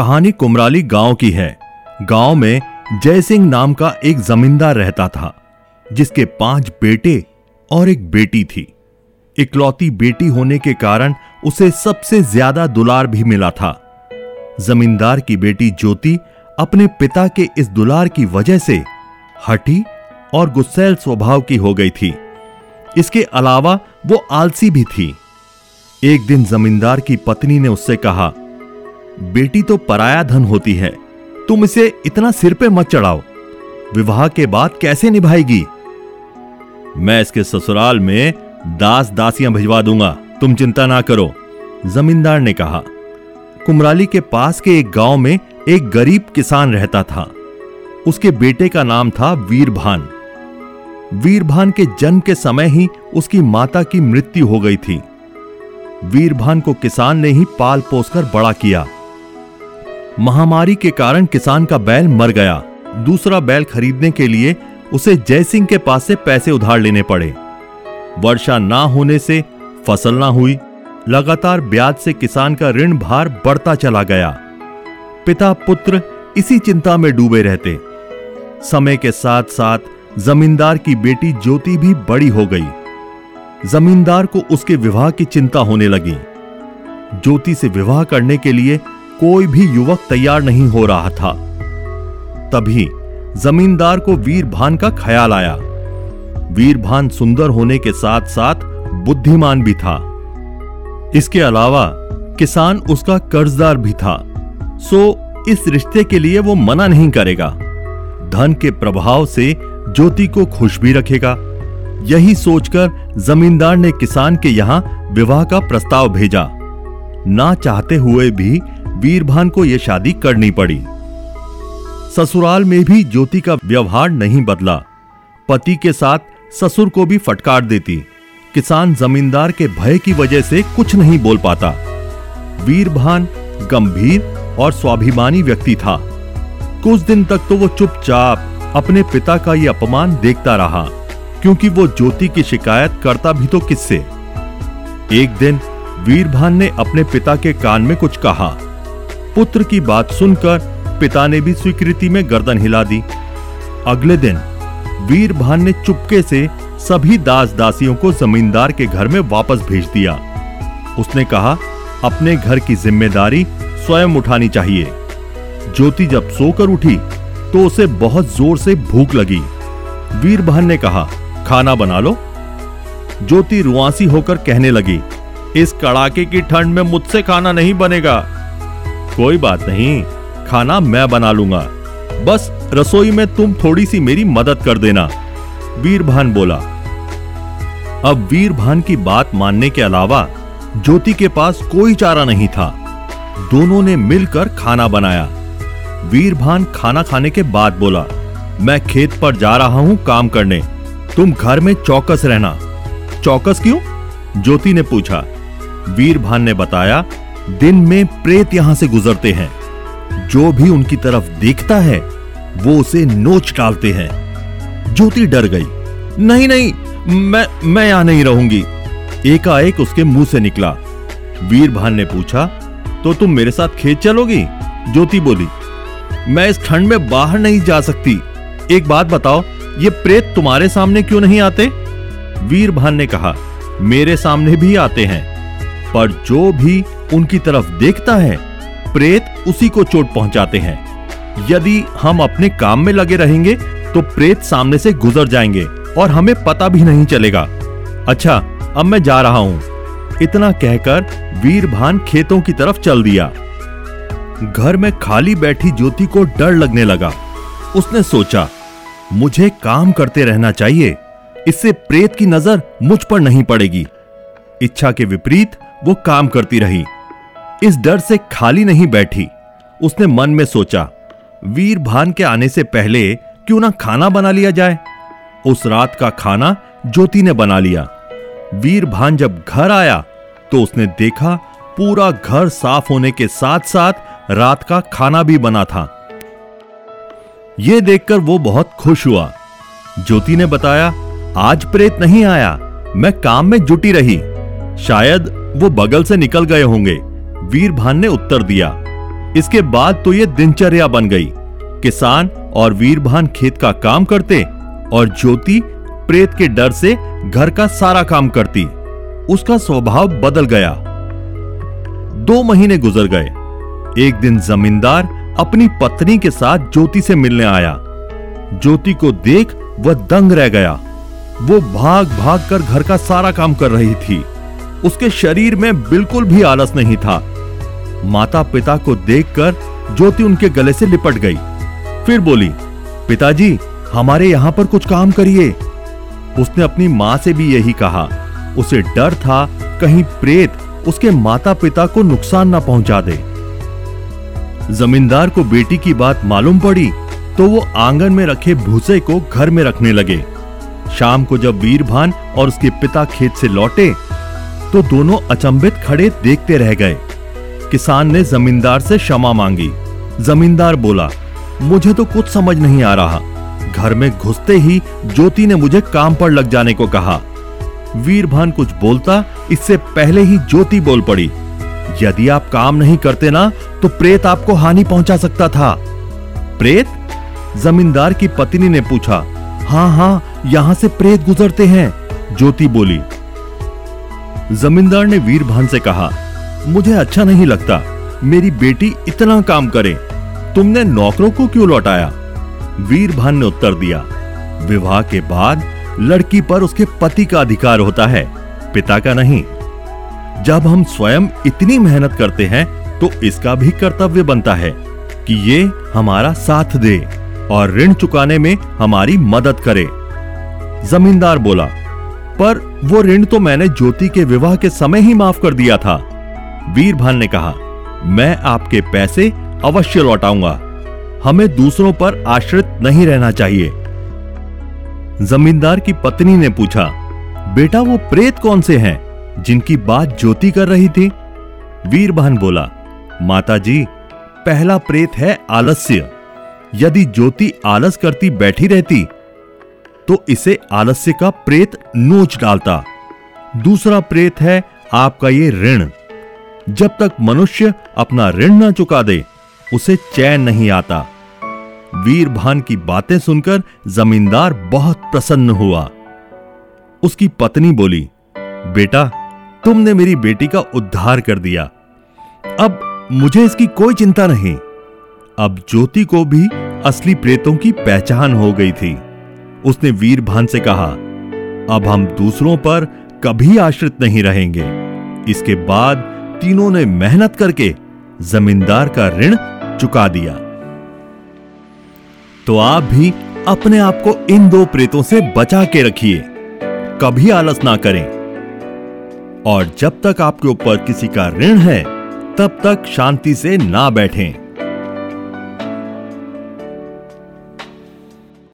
कहानी कुमराली गाँव की है। गाँव में जयसिंह नाम का एक जमींदार रहता था, जिसके पाँच बेटे और एक बेटी थी। इकलौती बेटी होने के कारण उसे सबसे ज़्यादा दुलार भी मिला था। जमींदार की बेटी ज्योति अपने पिता के इस दुलार की वजह से हठी और गुस्सैल स्वभाव की हो गई थी। इसके अलावा वो आलसी भी थी। एक दिन जमींदार की पत्नी ने उससे कहा बेटी तो पराया धन होती है, तुम इसे इतना सिर पे मत चढ़ाओ। विवाह के बाद कैसे निभाएगी? मैं इसके ससुराल में दास दासियाँ भिजवा दूँगा, तुम चिंता ना करो, जमींदार ने कहा। कुमराली के पास के एक गाँव में एक गरीब किसान रहता था। उसके बेटे का नाम था वीरभान। वीरभान के जन्म के समय ही उसकी माता की मृत्यु हो गई थी। वीरभान को किसान ने ही पाल पोसकर बड़ा किया। महामारी के कारण किसान का बैल मर गया। दूसरा बैल खरीदने के लिए उसे जयसिंह के पास से पैसे उधार लेने पड़े। वर्षा ना होने से फ़सल ना हुई। लगातार ब्याज से किसान का ऋण भार बढ़ता चला गया। पिता पुत्र इसी चिंता में डूबे रहते। समय के साथ साथ जमींदार की बेटी ज्योति भी बड़ी हो गई। जमींदार को उसके विवाह की चिंता होने लगी। ज्योति से विवाह करने के लिए कोई भी युवक तैयार नहीं हो रहा था। तभी जमींदार को वीरभान का ख्याल आया। वीरभान सुंदर होने के साथ साथ बुद्धिमान भी था। इसके अलावा किसान उसका कर्जदार भी था। सो, इस रिश्ते के लिए वो मना नहीं करेगा। धन के प्रभाव से ज्योति को खुश भी रखेगा। यही सोचकर जमींदार ने किसान के यहाँ विवाह का प्रस्ताव भेजा। ना चाहते हुए भी वीरभान को यह शादी करनी पड़ी। ससुराल में भी ज्योति का व्यवहार नहीं बदला। पति के साथ ससुर को भी फटकार देती। किसान जमींदार के भय की वजह से कुछ नहीं बोल पाता। वीरभान गंभीर और स्वाभिमानी व्यक्ति था। कुछ दिन तक तो वो चुपचाप अपने पिता का ये अपमान देखता रहा, क्योंकि वो ज्योति की शिकायत करता भी तो किससे। एक दिन वीरभान ने अपने पिता के कान में कुछ कहा। पुत्र की बात सुनकर पिता ने भी स्वीकृति में गर्दन हिला दी। अगले दिन, वीरभान ने चुपके से सभी दास दासियों को जमींदार के घर में वापस भेज दिया। उसने कहा, अपने घर की ज़िम्मेदारी स्वयं उठानी चाहिए। ज्योति जब सोकर उठी तो उसे बहुत ज़ोर से भूख लगी। वीर वीरभान ने कहा, खाना बना लो। ज्योति रुआसी होकर कहने लगी, इस कड़ाके की ठंड में मुझसे खाना नहीं बनेगा। कोई बात नहीं, खाना मैं बना लूँगा। बस रसोई में तुम थोड़ी सी मेरी मदद कर देना, वीरभान बोला। अब वीरभान की बात मानने के अलावा ज्योति के पास कोई चारा नहीं था। दोनों ने मिलकर खाना बनाया। वीरभान खाना खाने के बाद बोला, मैं खेत पर जा रहा हूँ काम करने। तुम घर में चौकस रहना। चौकस क्यों? ज्योति ने पूछा। वीरभान ने बताया दिन में प्रेत यहाँ से गुजरते हैं। जो भी उनकी तरफ़ देखता है, वो उसे नोच डालते हैं। ज्योति डर गई। नहीं नहीं, मैं मैं यहाँ नहीं रहूँगी। एकाएक उसके मुँह से निकला। वीरभान ने पूछा तो तुम मेरे साथ खेत चलोगी? ज्योति बोली, मैं इस ठंड में बाहर नहीं जा सकती। एक बात बताओ, ये प्रेत तुम्हारे सामने क्यों नहीं आते? वीरभान ने कहा, मेरे सामने भी आते हैं। पर जो भी उनकी तरफ़ देखता है, प्रेत उसी को चोट पहुंचाते हैं। यदि हम अपने काम में लगे रहेंगे तो प्रेत सामने से गुजर जाएँगे और हमें पता भी नहीं चलेगा। अच्छा अब मैं जा रहा हूँ। इतना कहकर वीरभान खेतों की तरफ़ चल दिया। घर में खाली बैठी ज्योति को डर लगने लगा। उसने सोचा, मुझे काम करते रहना चाहिए। इससे प्रेत की नज़र मुझ पर नहीं पड़ेगी। इच्छा के विपरीत वो काम करती रही। इस डर से खाली नहीं बैठी, उसने मन में सोचा, वीर भान के आने से पहले क्यों ना खाना बना लिया जाए? उस रात का खाना ज्योति ने बना लिया। वीर भान जब घर आया तो उसने देखा पूरा घर साफ़ होने के साथ साथ रात का खाना भी बना था। यह देखकर वो बहुत खुश हुआ। ज्योति ने बताया, आज प्रेत नहीं आया, मैं काम में जुटी रही। शायद वो बगल से निकल गए होंगे। वीरभान ने उत्तर दिया। इसके बाद तो ये दिनचर्या बन गई। किसान और वीरभान खेत का काम करते और ज्योति प्रेत के डर से घर का सारा काम करती। उसका स्वभाव बदल गया। दो महीने गुजर गए। एक दिन जमींदार अपनी पत्नी के साथ ज्योति से मिलने आया। ज्योति को देख वह दंग रह गया। वो भाग भाग कर घर का सारा काम कर रही थी। उसके शरीर में बिल्कुल भी आलस नहीं था। माता पिता को देखकर ज्योति उनके गले से लिपट गई। फिर बोली, पिताजी, हमारे यहाँ पर कुछ काम करिए। उसने अपनी माँ से भी यही कहा। उसे डर था, कहीं प्रेत उसके माता पिता को नुकसान ना पहुँचा दे। जमींदार को बेटी की बात मालूम पड़ी तो वो आँगन में रखे भूसे को घर में रखने लगे। शाम को जब वीरभान और उसके पिता खेत से लौटे तो दोनों अचंभित खड़े देखते रह गए। किसान ने जमींदार से क्षमा मांगी। जमींदार बोला, मुझे तो कुछ समझ नहीं आ रहा। घर में घुसते ही ज्योति ने मुझे काम पर लग जाने को कहा। वीरभान कुछ बोलता, इससे पहले ही ज्योति बोल पड़ी, यदि आप काम नहीं करते ना तो प्रेत आपको हानि पहुँचा सकता था। प्रेत? जमींदार की पत्नी ने पूछा हाँ हाँ यहाँ से प्रेत गुजरते हैं। ज्योति बोली जमींदार ने वीरभान से कहा, मुझे अच्छा नहीं लगता। मेरी बेटी इतना काम करे। तुमने नौकरों को क्यों लौटाया? वीरभान ने उत्तर दिया, विवाह के बाद लड़की पर उसके पति का अधिकार होता है, पिता का नहीं। जब हम स्वयं इतनी मेहनत करते हैं तो इसका भी कर्तव्य बनता है कि ये हमारा साथ दे और ऋण चुकाने में हमारी मदद करे। जमींदार बोला पर वो ऋण तो मैंने ज्योति के विवाह के समय ही माफ़ कर दिया था। वीरभान ने कहा, मैं आपके पैसे अवश्य लौटाऊँगा। हमें दूसरों पर आश्रित नहीं रहना चाहिए। जमींदार की पत्नी ने पूछा, बेटा, वो प्रेत कौन से हैं जिनकी बात ज्योति कर रही थी? वीरभान बोला माता जी पहला प्रेत है आलस्य। यदि ज्योति आलस करती बैठी रहती तो इसे आलस्य का प्रेत नोच डालता। दूसरा प्रेत है आपका ये ऋण। जब तक मनुष्य अपना ऋण न चुका दे, उसे चैन नहीं आता। वीरभान की बातें सुनकर जमींदार बहुत प्रसन्न हुआ। उसकी पत्नी बोली, बेटा, तुमने मेरी बेटी का उद्धार कर दिया। अब मुझे इसकी कोई चिंता नहीं। अब ज्योति को भी असली प्रेतों की पहचान हो गई थी। उसने वीरभान से कहा, अब हम दूसरों पर कभी आश्रित नहीं रहेंगे। इसके बाद तीनों ने मेहनत करके जमींदार का ऋण चुका दिया। तो आप भी अपने आप को इन दो प्रेतों से बचा के रखिए। कभी आलस ना करें। और जब तक आपके ऊपर किसी का ऋण है, तब तक शांति से ना बैठें।